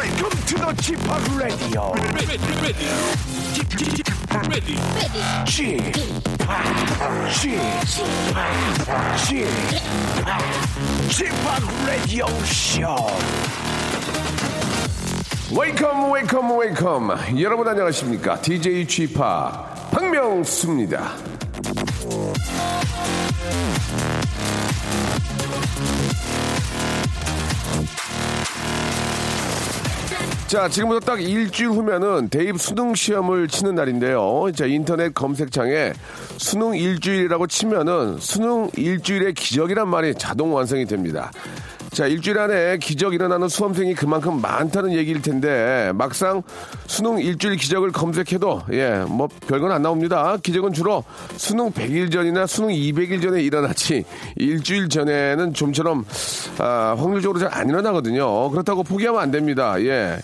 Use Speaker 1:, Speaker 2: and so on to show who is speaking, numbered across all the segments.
Speaker 1: Welcome to the Chip Radio. Chip, Chip, Chip, Radio Show. 웨이컴 웨이컴 여러분 안녕하십니까 DJ 취파 박명수입니다 자, 지금부터 딱 일주일 후면은 대입 수능 시험을 치는 날인데요. 자, 인터넷 검색창에 수능 일주일이라고 치면은 수능 일주일의 기적이란 말이 자동 완성이 됩니다. 자, 일주일 안에 기적 일어나는 수험생이 그만큼 많다는 얘기일 텐데, 막상 수능 일주일 기적을 검색해도, 예, 뭐, 별건 안 나옵니다. 기적은 주로 수능 100일 전이나 수능 200일 전에 일어나지, 일주일 전에는 좀처럼, 아, 확률적으로 잘 안 일어나거든요. 그렇다고 포기하면 안 됩니다. 예.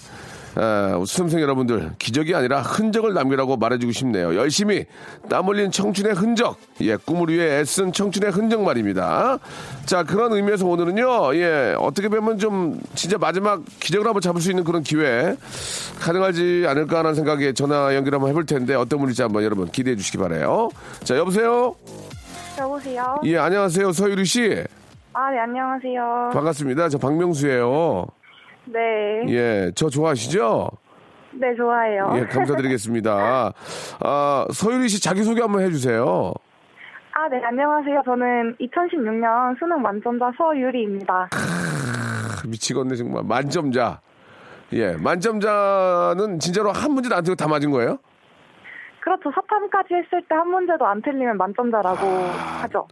Speaker 1: 아, 수험생 여러분들 기적이 아니라 흔적을 남기라고 말해주고 싶네요. 열심히 땀 흘린 청춘의 흔적, 예, 꿈을 위해 애쓴 청춘의 흔적 말입니다. 자 그런 의미에서 오늘은요, 예, 어떻게 보면 좀 진짜 마지막 기적을 한번 잡을 수 있는 그런 기회 가능하지 않을까 하는 생각에 전화 연결 한번 해볼 텐데 어떤 분일지 한번 여러분 기대해 주시기 바래요. 자 여보세요.
Speaker 2: 여보세요?
Speaker 1: 예 안녕하세요 서유리 씨
Speaker 2: 아, 네, 안녕하세요.
Speaker 1: 반갑습니다. 저 박명수예요.
Speaker 2: 네.
Speaker 1: 예, 저 좋아하시죠?
Speaker 2: 네, 좋아해요.
Speaker 1: 예, 감사드리겠습니다. 아, 서유리 씨 자기소개 한번 해주세요.
Speaker 2: 아, 네, 안녕하세요. 저는 2016년 수능 만점자 서유리입니다.
Speaker 1: 아, 미치겠네, 정말. 만점자. 예, 만점자는 진짜로 한 문제도 안 틀고 다 맞은 거예요?
Speaker 2: 그렇죠. 사탐까지 했을 때 한 문제도 안 틀리면 만점자라고
Speaker 1: 아.
Speaker 2: 하죠.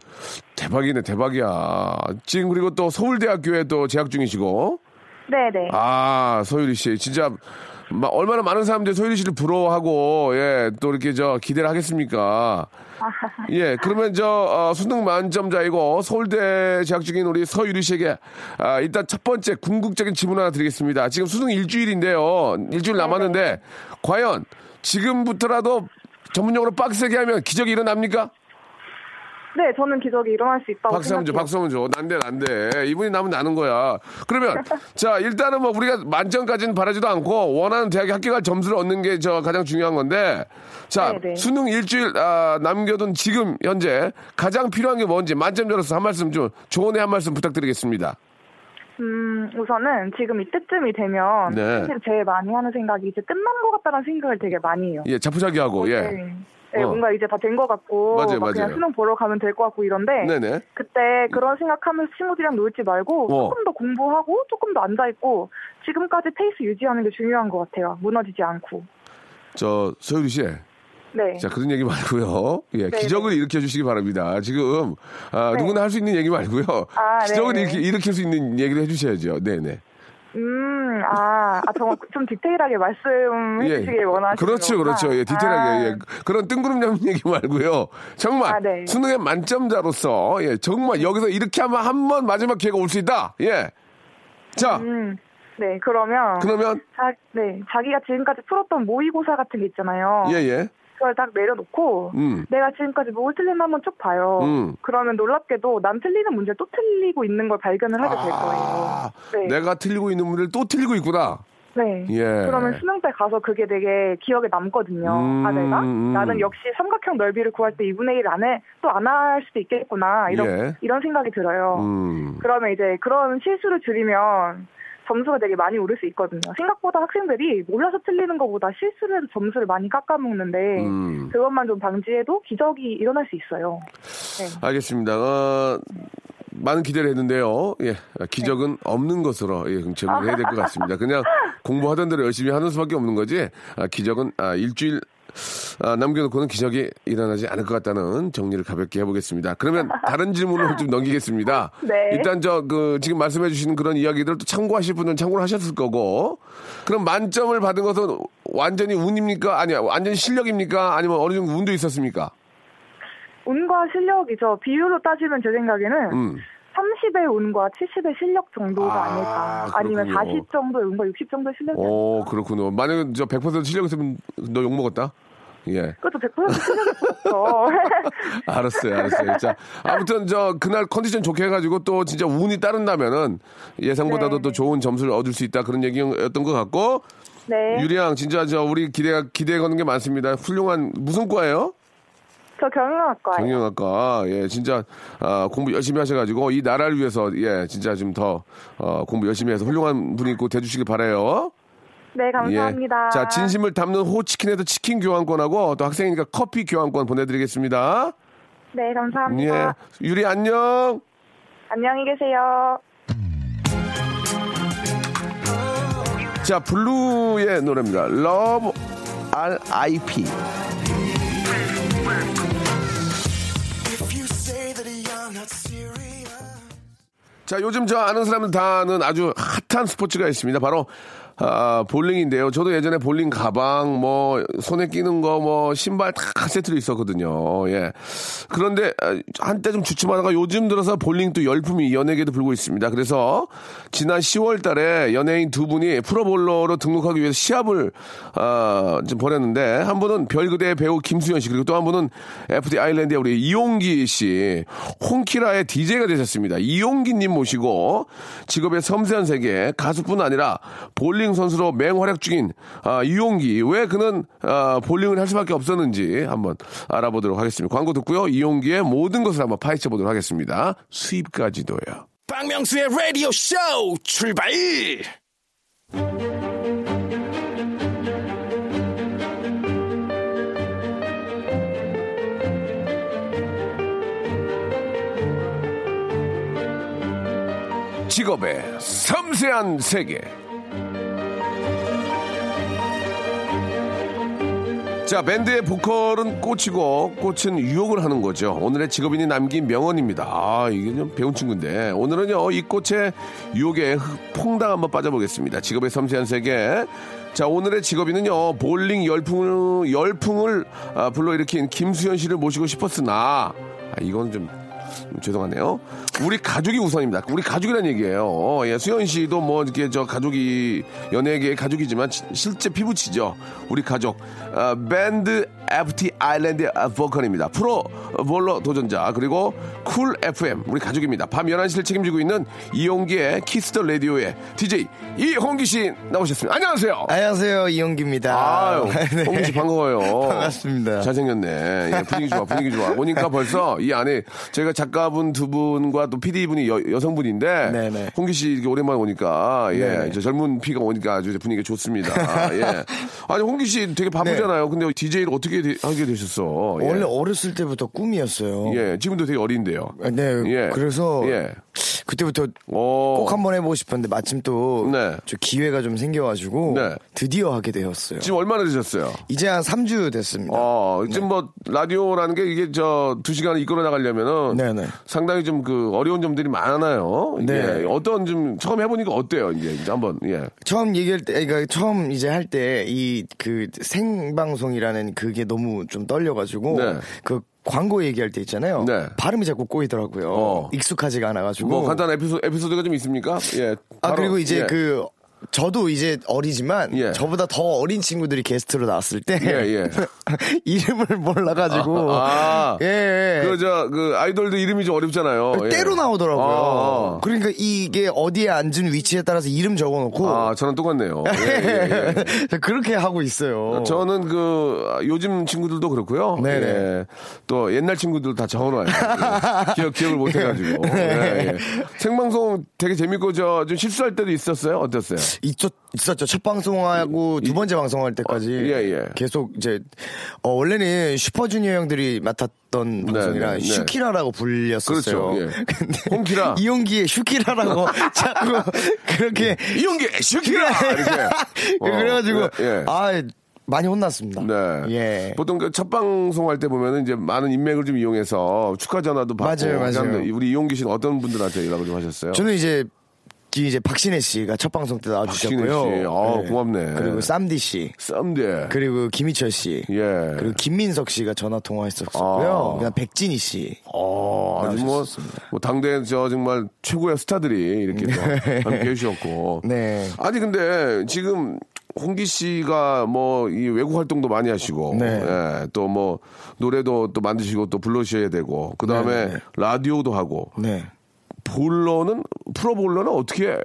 Speaker 1: 대박이네, 대박이야. 지금 그리고 또 서울대학교에 또 재학 중이시고.
Speaker 2: 네네.
Speaker 1: 아, 서유리 씨. 진짜, 마- 얼마나 많은 사람들이 서유리 씨를 부러워하고, 예, 또 이렇게 저 기대를 하겠습니까? 예, 그러면 저, 어, 수능 만점자이고 서울대 재학 중인 우리 서유리 씨에게, 아, 일단 첫 번째 궁극적인 질문 하나 드리겠습니다. 지금 수능 일주일인데요. 일주일 남았는데, 과연 지금부터라도 전문용어로 빡세게 하면 기적이 일어납니까?
Speaker 2: 네, 저는 기적이 일어날 수 있다고
Speaker 1: 줘,
Speaker 2: 생각해요.
Speaker 1: 줘. 난데, 난데. 이분이 나면 나는 거야. 그러면, 자, 일단은 뭐 우리가 만점까지는 바라지도 않고, 원하는 대학에 합격할 점수를 얻는 게 저 가장 중요한 건데, 자,
Speaker 2: 네네.
Speaker 1: 수능 일주일, 아, 남겨둔 지금 현재 가장 필요한 게 뭔지 만점자로서 한 말씀 좀, 조언의 한 말씀 부탁드리겠습니다.
Speaker 2: 음, 우선은 지금 이때쯤이 되면
Speaker 1: 네.
Speaker 2: 제일 많이 하는 생각이 이제 끝난 것 같다는 생각을 되게 많이 해요.
Speaker 1: 예, 자포자기 하고, 예.
Speaker 2: 네. 네,
Speaker 1: 어.
Speaker 2: 뭔가 이제 다 된 것 같고
Speaker 1: 맞아요,
Speaker 2: 막 그냥
Speaker 1: 맞아요.
Speaker 2: 수능 보러 가면 될 것 같고 이런데
Speaker 1: 네네.
Speaker 2: 그때 그런 생각하면서 친구들이랑 놀지 말고
Speaker 1: 어.
Speaker 2: 조금 더 공부하고 조금 더 앉아 있고 지금까지 페이스 유지하는 게 중요한 것 같아요. 무너지지 않고.
Speaker 1: 저, 서유리 씨.
Speaker 2: 네.
Speaker 1: 자, 그런 얘기 말고요. 예,
Speaker 2: 네,
Speaker 1: 기적을 일으켜 주시기 바랍니다. 지금, 아,
Speaker 2: 네.
Speaker 1: 누구나 할 수 있는 얘기 말고요.
Speaker 2: 아,
Speaker 1: 기적을
Speaker 2: 네, 네.
Speaker 1: 일으킬 수 있는 얘기를 해주셔야죠. 네네.
Speaker 2: 음, 아, 아, 좀, 좀 디테일하게 말씀해 주시길 원하시는
Speaker 1: 예. 그렇죠, 그렇죠. 예, 디테일하게. 예. 그런 뜬구름 잡는 얘기 말고요. 정말
Speaker 2: 아, 네.
Speaker 1: 수능의 만점자로서 예, 정말 여기서 이렇게 하면 한 번 마지막 기회가 올 수 있다. 예. 자,
Speaker 2: 음, 네, 그러면.
Speaker 1: 그러면
Speaker 2: 자, 네, 자기가 지금까지 풀었던 모의고사 같은 게 있잖아요.
Speaker 1: 예, 예.
Speaker 2: 그걸 딱 내려놓고
Speaker 1: 음.
Speaker 2: 내가 지금까지 뭘 틀렸나 한번 쭉 봐요.
Speaker 1: 음.
Speaker 2: 그러면 놀랍게도 남 틀리는 문제 또 틀리고 있는 걸 발견을 하게 될 거예요.
Speaker 1: 아,
Speaker 2: 네.
Speaker 1: 내가 틀리고 있는 문제를 또 틀리고 있구나.
Speaker 2: 네.
Speaker 1: 예.
Speaker 2: 그러면 수능 때 가서 그게 되게 기억에 남거든요.
Speaker 1: 음,
Speaker 2: 아, 내가
Speaker 1: 음.
Speaker 2: 나는 역시 삼각형 넓이를 구할 때 2분의 1 안에 또 안 할 수도 있겠구나. 이런
Speaker 1: 예.
Speaker 2: 이런 생각이 들어요.
Speaker 1: 음.
Speaker 2: 그러면 이제 그런 실수를 줄이면 점수가 되게 많이 오를 수 있거든요. 생각보다 학생들이 몰라서 틀리는 것보다 실수를 점수를 많이 깎아먹는데
Speaker 1: 음.
Speaker 2: 그것만 좀 방지해도 기적이 일어날 수 있어요. 네.
Speaker 1: 알겠습니다. 어, 많은 기대를 했는데요. 예, 기적은 없는 것으로 예, 정리해야 될 것 같습니다. 그냥 공부하던 대로 열심히 하는 수밖에 없는 거지. 아, 기적은 아, 일주일 아, 남겨놓고는 기적이 일어나지 않을 것 같다는 정리를 가볍게 해보겠습니다. 그러면 다른 질문을 좀 넘기겠습니다.
Speaker 2: 네.
Speaker 1: 일단 저 그 지금 말씀해 주시는 그런 이야기들 또 참고하실 분은 참고를 하셨을 거고 그럼 만점을 받은 것은 완전히 운입니까? 아니야 완전히 실력입니까? 아니면 어느 정도 운도 있었습니까?
Speaker 2: 운과 실력이죠. 비율로 따지면 제 생각에는
Speaker 1: 음.
Speaker 2: 30의 운과 70의 실력 정도가
Speaker 1: 아,
Speaker 2: 아, 닐까 아니면
Speaker 1: 그렇군요.
Speaker 2: 40 정도의 운과 60 정도의 실력이
Speaker 1: 오 그렇군요. 만약에 저 100% 실력 있으면 너 욕 먹었다? 예.
Speaker 2: 그것도 100% 실력이 없죠.
Speaker 1: 알았어요, 알았어요. 자, 아무튼 저 그날 컨디션 좋게 해가지고 또 진짜 운이 따른다면은 예상보다도
Speaker 2: 네.
Speaker 1: 또 좋은 점수를 얻을 수 있다 그런 얘기였던 것 같고
Speaker 2: 네.
Speaker 1: 유리양 진짜 저 우리 기대 기대 거는 게 많습니다. 훌륭한 무슨 과예요?
Speaker 2: 저 경영학과예요.
Speaker 1: 경영학과. 예, 진짜 아, 공부 열심히 하셔가지고 이 나라를 위해서 예, 진짜 좀 더 어, 공부 열심히 해서 훌륭한 분이 있고 돼주시길 바래요.
Speaker 2: 네, 감사합니다.
Speaker 1: 예. 자, 진심을 담는 호치킨에도 치킨 교환권하고 또 학생이니까 커피 교환권 보내드리겠습니다.
Speaker 2: 네,
Speaker 1: 예.
Speaker 2: 감사합니다.
Speaker 1: 유리 안녕.
Speaker 2: 안녕히 계세요.
Speaker 1: 자, 블루의 노래입니다. Love R.I.P. 자, 요즘 저 아는 사람들 다 아는 아주 핫한 스포츠가 있습니다. 바로 아, 볼링인데요. 저도 예전에 볼링 가방, 뭐, 손에 끼는 거, 뭐, 신발 다 세트로 있었거든요. 예. 그런데, 아, 한때 좀 주춤하다가 요즘 들어서 볼링 또 열풍이 연예계도 불고 있습니다. 그래서, 지난 10월 달에 연예인 두 분이 프로볼러로 등록하기 위해서 시합을, 아, 좀 벌였는데, 한 분은 별그대 배우 김수현 씨, 그리고 또 한 분은 FT 아일랜드의 우리 이용기 씨, 홍키라의 DJ가 되셨습니다. 이용기님 모시고, 직업의 섬세한 세계, 가수뿐 아니라 볼링 선수로 맹활약 중인 아, 이용기 왜 그는 아, 볼링을 할 수밖에 없었는지 한번 알아보도록 하겠습니다. 광고 듣고요. 이용기의 모든 것을 한번 파헤쳐 보도록 하겠습니다. 수입까지도요.
Speaker 3: 박명수의 라디오 쇼 출발!
Speaker 1: 직업의 섬세한 세계. 자, 밴드의 보컬은 꽃이고 꽃은 유혹을 하는 거죠. 오늘의 직업인이 남긴 명언입니다. 아, 이게 좀 배운 친구인데. 오늘은요, 이 꽃의 유혹에 흑- 퐁당 한번 빠져보겠습니다. 직업의 섬세한 세계. 자, 오늘의 직업인은요, 볼링 열풍을, 열풍을 아, 불러일으킨 김수현 씨를 모시고 싶었으나, 아, 이건 좀 음, 죄송하네요. 우리 가족이 우선입니다. 우리 가족이란 얘기예요. 어, 예, 수현 씨도 뭐 이렇게 저 가족이 연예계의 가족이지만 치- 실제 피부치죠. 우리 가족. 어, 밴드 FT 아일랜드 보컬입니다. 프로 볼러 도전자 그리고 쿨 FM 우리 가족입니다. 밤 11시를 책임지고 있는 이홍기의 Kiss the Radio의 DJ 이홍기 씨 나오셨습니다. 안녕하세요.
Speaker 4: 안녕하세요 이홍기입니다.
Speaker 1: 아유,
Speaker 4: 네.
Speaker 1: 홍기 씨 반가워요.
Speaker 4: 반갑습니다.
Speaker 1: 잘생겼네. 예, 분위기 좋아, 분위기 좋아. 보니까 벌써 이 안에 저희가 작가분 두 분과 또 PD 분이 여, 여성분인데
Speaker 4: 네네.
Speaker 1: 홍기 씨 이렇게 오랜만에 오니까 예,
Speaker 4: 네네.
Speaker 1: 저 젊은 피가 오니까 아주 분위기가 좋습니다. 예. 아니 홍기 씨 되게 바쁘잖아요. 근데 DJ를 어떻게 되- 하게 되셨어? 예.
Speaker 4: 원래 어렸을 때부터 꿈이었어요.
Speaker 1: 예, 지금도 되게 어린데요.
Speaker 4: 네,
Speaker 1: 예.
Speaker 4: 그래서
Speaker 1: 예.
Speaker 4: 그때부터
Speaker 1: 오.
Speaker 4: 꼭 한번 해보고 싶었는데 마침 또
Speaker 1: 네.
Speaker 4: 저 기회가 좀 생겨가지고
Speaker 1: 네.
Speaker 4: 드디어 하게 되었어요.
Speaker 1: 지금 얼마나 되셨어요?
Speaker 4: 이제 한 3주 됐습니다.
Speaker 1: 어,
Speaker 4: 네.
Speaker 1: 지금 뭐 라디오라는 게 이게 저두 시간을 이끌어 나가려면은
Speaker 4: 네네.
Speaker 1: 상당히 좀 그 어려운 점들이 많아요.
Speaker 4: 네.
Speaker 1: 어떤 좀 처음 해보니까 어때요? 이제 이제 한번 예.
Speaker 4: 처음 얘기할 때, 그러니까 처음 이제 할 때 이 그 생방송이라는 그게 너무 좀 떨려가지고
Speaker 1: 네.
Speaker 4: 그 광고 얘기할 때 있잖아요.
Speaker 1: 네.
Speaker 4: 발음이 자꾸 꼬이더라고요.
Speaker 1: 어.
Speaker 4: 익숙하지가 않아가지고.
Speaker 1: 뭐 간단한 에피소드 에피소드가 좀 있습니까? 예.
Speaker 4: 아
Speaker 1: 바로,
Speaker 4: 그리고 이제
Speaker 1: 예.
Speaker 4: 그 저도 이제 어리지만
Speaker 1: 예.
Speaker 4: 저보다 더 어린 친구들이 게스트로 나왔을 때
Speaker 1: 예, 예.
Speaker 4: 이름을 몰라가지고
Speaker 1: 아,
Speaker 4: 예, 예.
Speaker 1: 그저그 아이돌도 이름이 좀 어렵잖아요. 예.
Speaker 4: 때로 나오더라고요.
Speaker 1: 아,
Speaker 4: 그러니까 이게 어디에 앉은 위치에 따라서 이름 적어놓고
Speaker 1: 아, 저랑 똑같네요. 예.
Speaker 4: 그렇게 하고 있어요.
Speaker 1: 저는 그 아, 요즘 친구들도 그렇고요.
Speaker 4: 네네.
Speaker 1: 예. 또 옛날 친구들 다 적어놔요. 예. 기억 기억을 못 해가지고.
Speaker 4: 네.
Speaker 1: 생방송 되게 재밌고 저 좀 실수할 때도 있었어요. 어땠어요?
Speaker 4: 있었, 있었죠. 첫 방송하고 두 번째 방송할 때까지
Speaker 1: 어, 예, 예.
Speaker 4: 계속 이제 어, 원래는 슈퍼주니어 형들이 맡았던 방송이라
Speaker 1: 네, 네.
Speaker 4: 쉬키라라고 불렸었어요.
Speaker 1: 그렇죠, 예.
Speaker 4: 근데
Speaker 1: 홍키라.
Speaker 4: 이용기의 슈키라라고 자꾸 그렇게
Speaker 1: 이용기 슈키라 이렇게. 어,
Speaker 4: 그래가지고
Speaker 1: 예, 예.
Speaker 4: 아 많이 혼났습니다.
Speaker 1: 네.
Speaker 4: 예.
Speaker 1: 보통 그 첫 방송 할 때 보면은 이제 많은 인맥을 좀 이용해서 축하 전화도 받고
Speaker 4: 맞아요, 맞아요.
Speaker 1: 우리 이용기 씨는 어떤 분들한테 연락을 좀 하셨어요?
Speaker 4: 저는 이제 이 이제 박신혜 씨가 첫 방송 때 나와주셨고요.
Speaker 1: 박신혜 씨. 아, 고맙네.
Speaker 4: 그리고 쌈디 씨.
Speaker 1: 썸데.
Speaker 4: 그리고 김희철 씨.
Speaker 1: 예.
Speaker 4: 그리고 김민석 씨가 전화 통화했었고요.
Speaker 1: 아.
Speaker 4: 그다음 백진희 씨.
Speaker 1: 어, 아주 뭐. 뭐 당대 저 정말 최고의 스타들이 이렇게 또 함께 해주셨고.
Speaker 4: 네.
Speaker 1: 아니 근데 지금 홍기 씨가 뭐 이 외국 활동도 많이 하시고,
Speaker 4: 네.
Speaker 1: 예, 또 뭐 노래도 또 만드시고 또 불러주셔야 되고, 그 다음에
Speaker 4: 네, 네.
Speaker 1: 라디오도 하고,
Speaker 4: 네.
Speaker 1: 볼러는 프로 볼러는 어떻게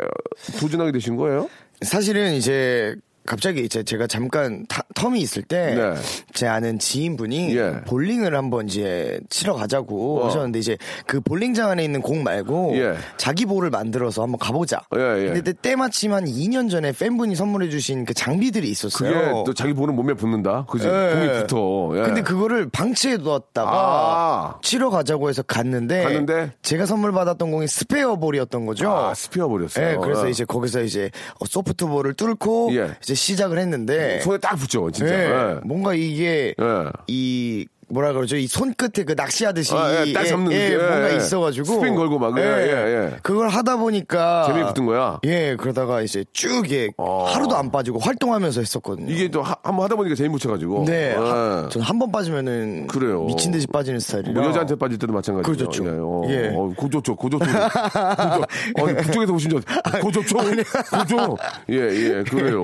Speaker 1: 도전하게 되신 거예요?
Speaker 4: 사실은 이제 갑자기 이제 제가 잠깐 타- 텀이 있을 때
Speaker 1: 네.
Speaker 4: 제 아는 지인분이
Speaker 1: 예.
Speaker 4: 볼링을 한번 이제 치러 가자고
Speaker 1: 어.
Speaker 4: 하셨는데 이제 그 볼링장 안에 있는 공 말고
Speaker 1: 예.
Speaker 4: 자기 볼을 만들어서 한번 가보자.
Speaker 1: 예, 예.
Speaker 4: 근데 때마침 한 2년 전에 팬분이 선물해주신 그 장비들이
Speaker 1: 그게
Speaker 4: 있었어요.
Speaker 1: 또 자기 볼은 몸에 붙는다. 그지?
Speaker 4: 예.
Speaker 1: 공이 붙어. 예.
Speaker 4: 근데 그거를 방치해 두었다가
Speaker 1: 아.
Speaker 4: 치러 가자고 해서 갔는데,
Speaker 1: 갔는데?
Speaker 4: 제가 선물 받았던 공이 스페어 볼이었던 거죠.
Speaker 1: 아, 스페어 볼이었어요.
Speaker 4: 예, 그래서
Speaker 1: 예.
Speaker 4: 이제 거기서 이제 어, 소프트 볼을 뚫고
Speaker 1: 예.
Speaker 4: 이제 시작을 했는데
Speaker 1: 손에 딱 붙죠, 진짜.
Speaker 4: 예,
Speaker 1: 예.
Speaker 4: 뭔가 이게
Speaker 1: 예.
Speaker 4: 이 뭐라 그러죠? 이 손끝에 그 낚시하듯이
Speaker 1: 아, 예, 딱 잡는
Speaker 4: 예,
Speaker 1: 게,
Speaker 4: 뭔가
Speaker 1: 예.
Speaker 4: 있어가지고
Speaker 1: 스핀 걸고 막, 예, 예, 예.
Speaker 4: 그걸 하다 보니까
Speaker 1: 재미 붙은 거야?
Speaker 4: 예, 그러다가 이제 쭉 예,
Speaker 1: 어.
Speaker 4: 하루도 안 빠지고 활동하면서 했었거든요.
Speaker 1: 이게 또 한번 하다 보니까 재미 붙여가지고.
Speaker 4: 네,
Speaker 1: 예.
Speaker 4: 전한 번 빠지면은
Speaker 1: 그래요.
Speaker 4: 미친 듯이 빠지는 스타일이라
Speaker 1: 뭐 여자한테 빠질 때도 마찬가지죠.
Speaker 4: 그렇죠.
Speaker 1: 예, 어,
Speaker 4: 예.
Speaker 1: 어, 고조초, 고조초. 고조. 아니, 그쪽에서 오신 줄, 알았- 고조초, 고조. 예, 예, 그래요.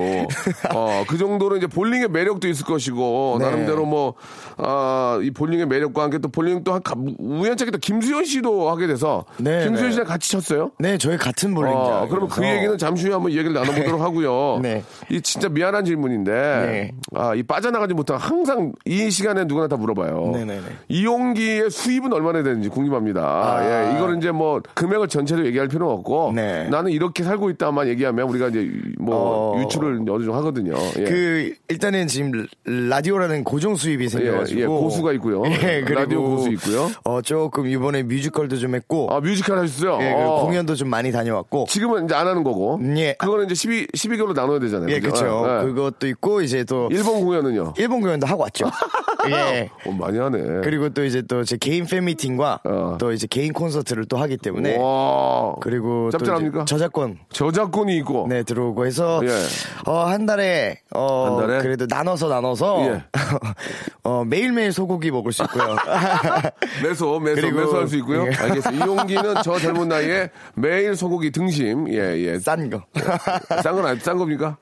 Speaker 1: 어, 그 정도는 이제 볼링의 매력도 있을 것이고,
Speaker 4: 네.
Speaker 1: 나름대로 뭐, 아, 이 볼링의 매력과 함께 또 볼링 또 한, 가- 우연찮게 또 김수현 씨도 하게 돼서,
Speaker 4: 네,
Speaker 1: 김수현
Speaker 4: 네.
Speaker 1: 씨랑 같이 쳤어요?
Speaker 4: 네, 저희 같은 볼링장.
Speaker 1: 어, 그러면 그 얘기는 잠시 후에 한번 얘기를 나눠보도록 하고요.
Speaker 4: 네.
Speaker 1: 이 진짜 미안한 질문인데,
Speaker 4: 네.
Speaker 1: 아, 이 빠져나가지 못한 항상 이 시간에 누구나 다 물어봐요.
Speaker 4: 네네네.
Speaker 1: 이홍기의 수입은 얼마나 되는지 궁금합니다.
Speaker 4: 아.
Speaker 1: 예, 이거는 이제 뭐 금액을 전체로 얘기할 필요는 없고,
Speaker 4: 네.
Speaker 1: 나는 이렇게 살고 있다만 얘기하면 우리가 이제 뭐
Speaker 4: 어.
Speaker 1: 유출을 어느 정도 하거든요. 예.
Speaker 4: 그 일단은 지금 라디오라는 고정 수입이 생겨가지고
Speaker 1: 예, 고수 가 있고요.
Speaker 4: 예, 그리고
Speaker 1: 라디오 고수 있고요.
Speaker 4: 어 조금 이번에 뮤지컬도 좀 했고
Speaker 1: 아, 뮤지컬 하셨어요?
Speaker 4: 예, 그리고
Speaker 1: 어.
Speaker 4: 공연도 좀 많이 다녀왔고
Speaker 1: 지금은 이제 안 하는 거고.
Speaker 4: 예.
Speaker 1: 그거는 이제 12, 12개월로 나눠야 되잖아요.
Speaker 4: 예? 그렇죠.
Speaker 1: 예, 예.
Speaker 4: 그것도 있고 이제 또
Speaker 1: 일본 공연은요?
Speaker 4: 일본 공연도 하고 왔죠. 예.
Speaker 1: 어, 많이 하네.
Speaker 4: 그리고 또 이제 또 제 개인 팬 미팅과
Speaker 1: 어.
Speaker 4: 또 이제 개인 콘서트를 또 하기 때문에
Speaker 1: 와.
Speaker 4: 그리고 또
Speaker 1: 짭짤합니까?
Speaker 4: 저작권
Speaker 1: 저작권이 있고.
Speaker 4: 네 들어오고 해서
Speaker 1: 예.
Speaker 4: 어, 한 달에
Speaker 1: 어한 달에?
Speaker 4: 그래도 나눠서 나눠서
Speaker 1: 예.
Speaker 4: 어 매일매일 소고 기 먹을 수 있고요.
Speaker 1: 매소, 매소,
Speaker 4: 그리고-
Speaker 1: 매소 할 수 있고요.
Speaker 4: 예.
Speaker 1: 알겠습니다. 이용기는 저 젊은 나이에 매일 소고기 등심, 예, 예.
Speaker 4: 싼 거.
Speaker 1: 싼 건, 싼 겁니까?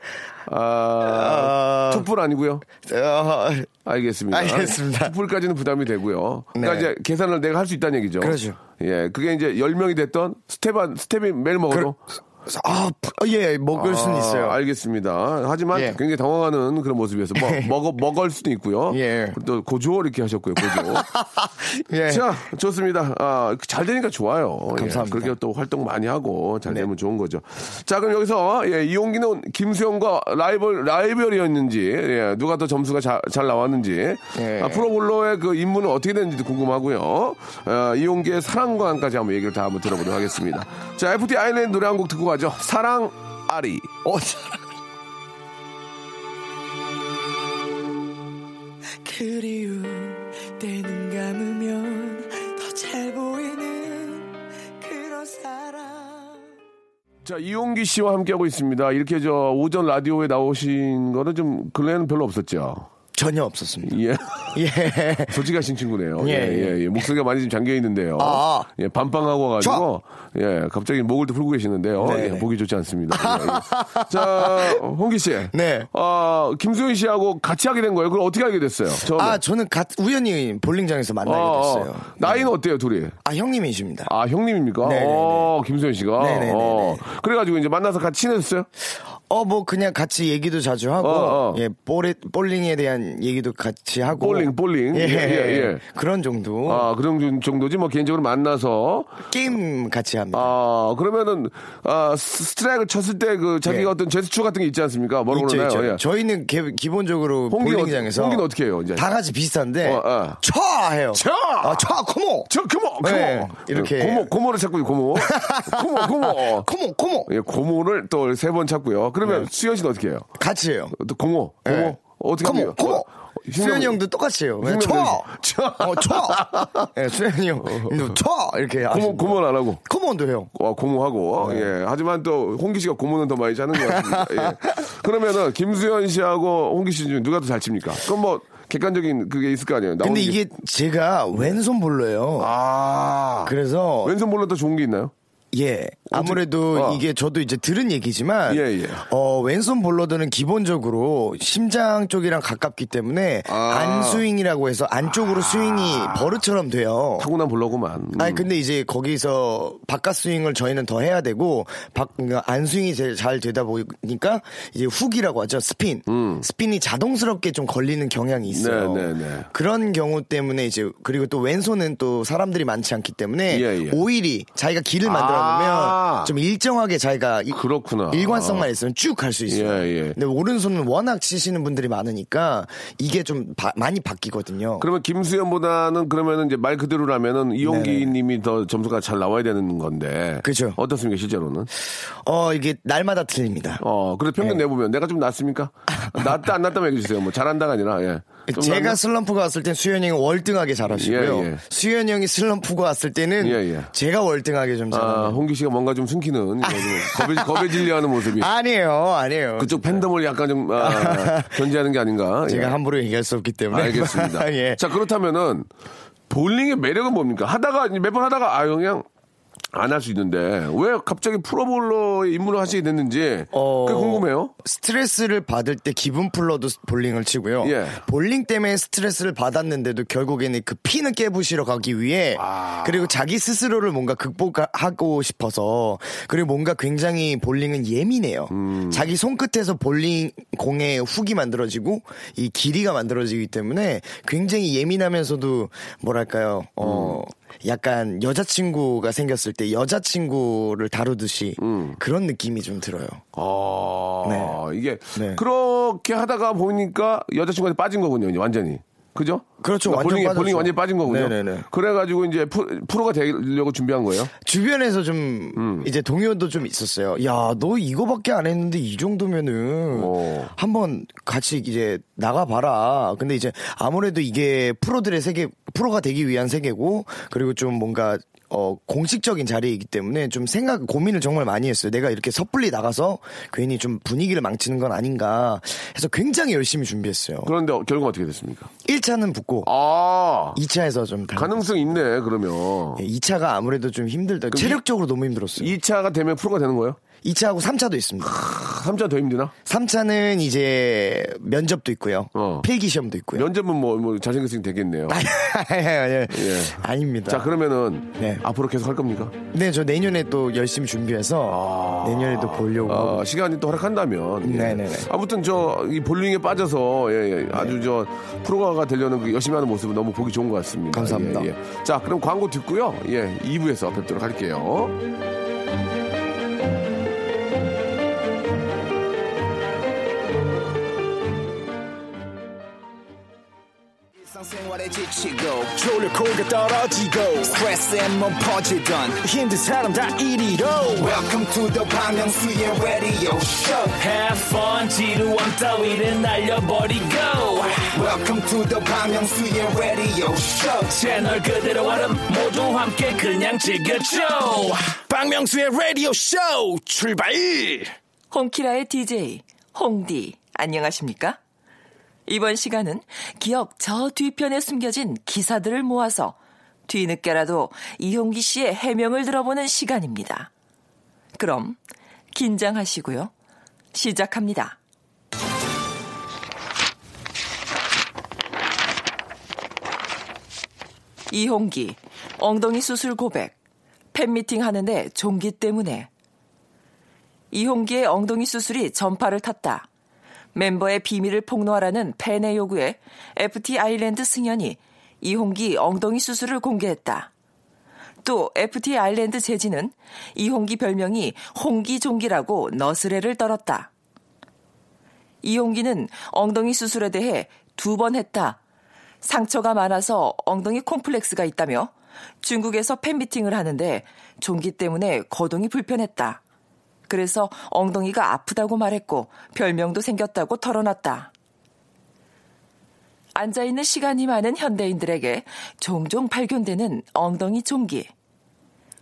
Speaker 1: 아,
Speaker 4: 어,
Speaker 1: 촛불 아니고요.
Speaker 4: 어,
Speaker 1: 알겠습니다.
Speaker 4: 알겠습니다.
Speaker 1: 촛불까지는 부담이 되고요. 그러니까
Speaker 4: 네.
Speaker 1: 이제 계산을 내가 할 수 있다는 얘기죠.
Speaker 4: 그렇죠.
Speaker 1: 예, 그게 이제 10명이 됐던 스텝, 스텝이 매일 먹어도.
Speaker 4: 아, 예, 먹을 수는
Speaker 1: 아,
Speaker 4: 있어요.
Speaker 1: 알겠습니다. 하지만
Speaker 4: 예.
Speaker 1: 굉장히 당황하는 그런 모습이어서 뭐, 먹어, 먹을 수도 있고요.
Speaker 4: 예.
Speaker 1: 또 고조 이렇게 하셨고요, 고조.
Speaker 4: 예.
Speaker 1: 자, 좋습니다. 아, 잘 되니까 좋아요. 예,
Speaker 4: 감사합니다.
Speaker 1: 그렇게 또 활동 많이 하고 잘
Speaker 4: 네.
Speaker 1: 되면 좋은 거죠. 자, 그럼 여기서 예, 이홍기는 김수현과 라이벌 라이벌이었는지 예, 누가 더 점수가 자- 잘 나왔는지
Speaker 4: 예.
Speaker 1: 아, 프로볼러의 그 임무는 어떻게 됐는지도 궁금하고요. 아, 이용기의 사랑관까지 한번 얘기를 다 한번 들어보도록 하겠습니다. 자, FT 아일랜드 노래 한 곡 듣고 가 죠. 사랑 아리.
Speaker 4: 어,
Speaker 5: 그리울 때는 감으면 더 잘 보이는 그런 사람
Speaker 1: 자, 이용기 씨와 함께하고 있습니다. 이렇게 저 오전 라디오에 나오신 거는 좀 근래에는 별로 없었죠.
Speaker 4: 전혀 없었습니다.
Speaker 1: 예.
Speaker 4: 예.
Speaker 1: 솔직하신 친구네요. 예,
Speaker 4: 예,
Speaker 1: 예, 예. 목소리가 많이 좀 잠겨 있는데요.
Speaker 4: 아.
Speaker 1: 예, 밤빵하고 가지고 예, 갑자기 목을 또 풀고 계시는데요.
Speaker 4: 네,
Speaker 1: 예,
Speaker 4: 네.
Speaker 1: 보기 좋지 않습니다. 예, 예. 자, 홍기 씨.
Speaker 4: 네.
Speaker 1: 아, 김수현 씨하고 같이 하게 된 거예요. 그럼 어떻게 알게 됐어요? 처음에.
Speaker 4: 아, 저는 갓 우연히 볼링장에서 만나게
Speaker 1: 어, 어.
Speaker 4: 됐어요.
Speaker 1: 나이는 어때요, 둘이?
Speaker 4: 아, 형님이십니다.
Speaker 1: 아, 형님입니까?
Speaker 4: 네네네.
Speaker 1: 어, 김수현 씨가.
Speaker 4: 네네네네.
Speaker 1: 어. 그래가지고 이제 만나서 같이 친해졌어요?
Speaker 4: 어, 뭐, 그냥 같이 얘기도 자주 하고,
Speaker 1: 어, 어.
Speaker 4: 예, 볼에, 볼링에 대한 얘기도 같이 하고.
Speaker 1: 볼링, 볼링.
Speaker 4: 예,
Speaker 1: 예, 예, 예.
Speaker 4: 그런 정도.
Speaker 1: 아, 그런 정도지. 뭐 개인적으로 만나서
Speaker 4: 게임 같이 합니다.
Speaker 1: 아, 그러면은, 아, 스- 스트라이크를 쳤을 때 그 자기가
Speaker 4: 예.
Speaker 1: 어떤 제스처 같은 게 있지 않습니까? 뭐라고
Speaker 4: 있죠,
Speaker 1: 그러나요?
Speaker 4: 있죠.
Speaker 1: 예.
Speaker 4: 저희는 개- 기본적으로
Speaker 1: 홍기는
Speaker 4: 볼링장에서.
Speaker 1: 어- 홍기는 어떻게 해요, 이제?
Speaker 4: 다 같이 비슷한데.
Speaker 1: 어, 어.
Speaker 4: 쳐! 해요.
Speaker 1: 쳐!
Speaker 4: 아, 쳐! 코모!
Speaker 1: 저, 고모, 고모.
Speaker 4: 네, 이렇게.
Speaker 1: 고모, 고모를 찾고요, 고모. 고모, 고모.
Speaker 4: 코모! 코모!
Speaker 1: 예, 고모를 또 세 번 찾고요. 그러면
Speaker 4: 네.
Speaker 1: 수현 씨는 어떻게 해요?
Speaker 4: 같이 해요.
Speaker 1: 또 고모, 고모.
Speaker 4: 네.
Speaker 1: 어떻게
Speaker 4: 컴온,
Speaker 1: 합니까?
Speaker 4: 컴온.
Speaker 1: 어,
Speaker 4: 수현이 형도 똑같이 해요. 그냥 쳐!
Speaker 1: 쳐!
Speaker 4: 어, 쳐! 예, 수현이 형, 쳐! 이렇게.
Speaker 1: 고모, 고모는 안 하고.
Speaker 4: 컴온도 해요.
Speaker 1: 어, 고모하고.
Speaker 4: 네.
Speaker 1: 예. 하지만 또 홍기 씨가 고모는 더 많이 짜는 것 같습니다. 예. 그러면은 김수현 씨하고 홍기 씨 중에 누가 더 잘 칩니까? 그럼 뭐 객관적인 그게 있을 거 아니에요. 나오는
Speaker 4: 근데
Speaker 1: 게-
Speaker 4: 이게 제가 왼손 볼로예요.
Speaker 1: 아.
Speaker 4: 그래서
Speaker 1: 왼손 볼로 더 좋은 게 있나요?
Speaker 4: 예. 아무래도
Speaker 1: 어.
Speaker 4: 이게 저도 이제 들은 얘기지만
Speaker 1: 예, 예.
Speaker 4: 어, 왼손 bowler들은 기본적으로 심장 쪽이랑 가깝기 때문에
Speaker 1: 아.
Speaker 4: 안스윙이라고 해서 안쪽으로 스윙이 버릇처럼 돼요.
Speaker 1: 타고난 bowler구만. 음.
Speaker 4: 아니 근데 이제 거기서 바깥 스윙을 저희는 더 해야 되고 박, 그러니까 안 스윙이 제일 잘 되다 보니까 이제 훅이라고 하죠 스핀 스핀이 자동스럽게 좀 걸리는 경향이 있어요.
Speaker 1: 음. 네, 네, 네.
Speaker 4: 그런 경우 때문에 이제 그리고 또 왼손은 또 사람들이 많지 않기 때문에
Speaker 1: 예, 예.
Speaker 4: 오일이 자기가 길을 만들어
Speaker 1: 아.
Speaker 4: 좀 일정하게 자기가 이-
Speaker 1: 그렇구나.
Speaker 4: 일관성만 있으면 쭉 갈 수 있어요.
Speaker 1: 예, 예.
Speaker 4: 근데 오른손은 워낙 치시는 분들이 많으니까 이게 좀 바- 많이 바뀌거든요.
Speaker 1: 그러면 김수현보다는 그러면은 이제 말 그대로라면은 이용기 님이 더 점수가 잘 나와야 되는 건데.
Speaker 4: 그죠.
Speaker 1: 어떻습니까, 실제로는?
Speaker 4: 어 이게 날마다 틀립니다.
Speaker 1: 어, 그래도 평균 내보면 내가 좀 낫습니까? 낫다, 안 낫다면 얘기해 주세요. 뭐 잘한다가 아니라, 예. 좀
Speaker 4: 제가? 슬럼프가 왔을 땐 수현이 형이 월등하게 잘하시고요.
Speaker 1: 예, 예.
Speaker 4: 수현이 형이 슬럼프가 왔을 때는
Speaker 1: 예, 예.
Speaker 4: 제가 월등하게 좀
Speaker 1: 아,
Speaker 4: 잘합니다.
Speaker 1: 홍기 씨가 뭔가 좀 숨기는, 겁에, 겁에 질려 하는 모습이.
Speaker 4: 아, 니에요 아니에요.
Speaker 1: 그쪽 팬덤을 약간 좀, 아, 견제하는 게 아닌가.
Speaker 4: 제가
Speaker 1: 예.
Speaker 4: 함부로 얘기할 수 없기 때문에.
Speaker 1: 알겠습니다.
Speaker 4: 예.
Speaker 1: 자, 그렇다면은, 볼링의 매력은 뭡니까? 하다가, 몇 번 하다가, 아, 그냥, 안 할 수 있는데, 왜 갑자기 프로볼러에 입문을 하시게 됐는지,
Speaker 4: 어,
Speaker 1: 그게 궁금해요.
Speaker 4: 스트레스를 받을 때 기분 풀러도 볼링을 치고요.
Speaker 1: 예.
Speaker 4: 볼링 때문에 스트레스를 받았는데도 결국에는 그 피는 깨부시러 가기 위해
Speaker 1: 아.
Speaker 4: 그리고 자기 스스로를 뭔가 극복하고 싶어서 그리고 뭔가 굉장히 볼링은 예민해요.
Speaker 1: 음.
Speaker 4: 자기 손끝에서 볼링 공의 훅이 만들어지고 이 길이가 만들어지기 때문에 굉장히 예민하면서도 뭐랄까요, 어,
Speaker 1: 음.
Speaker 4: 약간 여자친구가 생겼을 때 여자친구를 다루듯이
Speaker 1: 음.
Speaker 4: 그런 느낌이 좀 들어요.
Speaker 1: 아, 이게,
Speaker 4: 네.
Speaker 1: 그렇게 하다가 보니까 여자친구한테 빠진 거군요, 완전히. 그죠?
Speaker 4: 그렇죠,
Speaker 1: 그러니까 볼링이,
Speaker 4: 빠졌죠.
Speaker 1: 볼링이 완전히 빠진 거군요.
Speaker 4: 네네네.
Speaker 1: 그래가지고 이제 프로, 프로 가 되려고 준비한 거예요.
Speaker 4: 주변에서 좀
Speaker 1: 음.
Speaker 4: 이제 동요도 좀 있었어요. 야, 너 이거밖에 안 했는데 이 정도면은
Speaker 1: 어.
Speaker 4: 한번 같이 이제 나가봐라. 근데 이제 아무래도 이게 프로들의 세계, 프로가 되기 위한 세계고 그리고 좀 뭔가 어, 공식적인 자리이기 때문에 좀 생각, 고민을 정말 많이 했어요. 내가 이렇게 섣불리 나가서 괜히 좀 분위기를 망치는 건 아닌가 해서 굉장히 열심히 준비했어요.
Speaker 1: 그런데 결과가 어떻게 됐습니까?
Speaker 4: 1차는 붙고
Speaker 1: 아,
Speaker 4: 2차에서 좀 달-
Speaker 1: 가능성 있네, 그러면.
Speaker 4: 2차가 아무래도 좀 힘들다. 체력적으로 너무 힘들었어요.
Speaker 1: 2차가 되면 프로가 되는 거예요?
Speaker 4: 2차하고 3차도 있습니다.
Speaker 1: 3차 더 힘드나?
Speaker 4: 3차는 이제 면접도 있고요.
Speaker 1: 어.
Speaker 4: 필기 시험도 있고요.
Speaker 1: 면접은 뭐, 뭐 잘생겼으니 되겠네요. 예.
Speaker 4: 아닙니다.
Speaker 1: 자, 그러면은
Speaker 4: 네.
Speaker 1: 앞으로 계속 할 겁니까?
Speaker 4: 네, 저 내년에 또 열심히 준비해서 내년에도 보려고.
Speaker 1: 아, 시간이 또 허락한다면. 예.
Speaker 4: 네네네.
Speaker 1: 아무튼 저 이 볼링에 빠져서 예, 예, 아주 저 프로가 되려는 그 열심히 하는 모습은 너무 보기 좋은 것 같습니다.
Speaker 4: 감사합니다.
Speaker 1: 예, 예. 자, 그럼 광고 듣고요. 예, 2부에서 뵙도록 할게요.
Speaker 6: 지치고, 떨어지고, 퍼지던, welcome to the Bang Myung-soo's radio show.
Speaker 7: Have fun 지루함 따위를 날려버리고
Speaker 6: welcome to the Bang Myung-soo's radio show.
Speaker 7: 채널 그대로 얼음 모두 함께 그냥 즐겨줘.
Speaker 6: 박명수의 라디오 쇼 출발!
Speaker 8: 홍키라의 DJ 홍디 안녕하십니까? 이번 시간은 기억 저 뒤편에 숨겨진 기사들을 모아서 뒤늦게라도 이홍기 씨의 해명을 들어보는 시간입니다. 그럼 긴장하시고요. 시작합니다. 이홍기 엉덩이 수술 고백 팬미팅 하는데 종기 때문에 이홍기의 엉덩이 수술이 전파를 탔다. 멤버의 비밀을 폭로하라는 팬의 요구에 FT 아일랜드 승현이 이홍기 엉덩이 수술을 공개했다. 또 FT 아일랜드 재진은 이홍기 별명이 홍기종기라고 너스레를 떨었다. 이홍기는 엉덩이 수술에 대해 두 번 했다. 상처가 많아서 엉덩이 콤플렉스가 있다며 중국에서 팬미팅을 하는데 종기 때문에 거동이 불편했다. 그래서 엉덩이가 아프다고 말했고 별명도 생겼다고 털어놨다. 앉아있는 시간이 많은 현대인들에게 종종 발견되는 엉덩이 종기.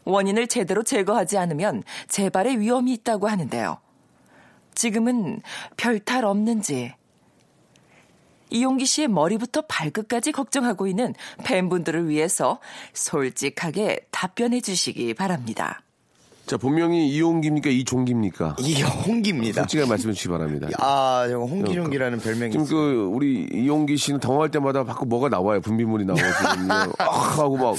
Speaker 8: 원인을 제대로 제거하지 않으면 재발의 위험이 있다고 하는데요. 지금은 별탈 없는지 이용기 씨의 머리부터 발끝까지 걱정하고 있는 팬분들을 위해서 솔직하게 답변해 주시기 바랍니다.
Speaker 1: 자, 본명이 이용기입니까? 이종기입니까?
Speaker 4: 이홍기입니다.
Speaker 1: 솔직하게 말씀해 주시기 바랍니다.
Speaker 4: 아, 저 홍기종기라는 별명이
Speaker 1: 지금
Speaker 4: 있어요.
Speaker 1: 그 우리 이용기 씨는 당황할 때마다 자꾸 뭐가 나와요. 분비물이 지금 아 하고 막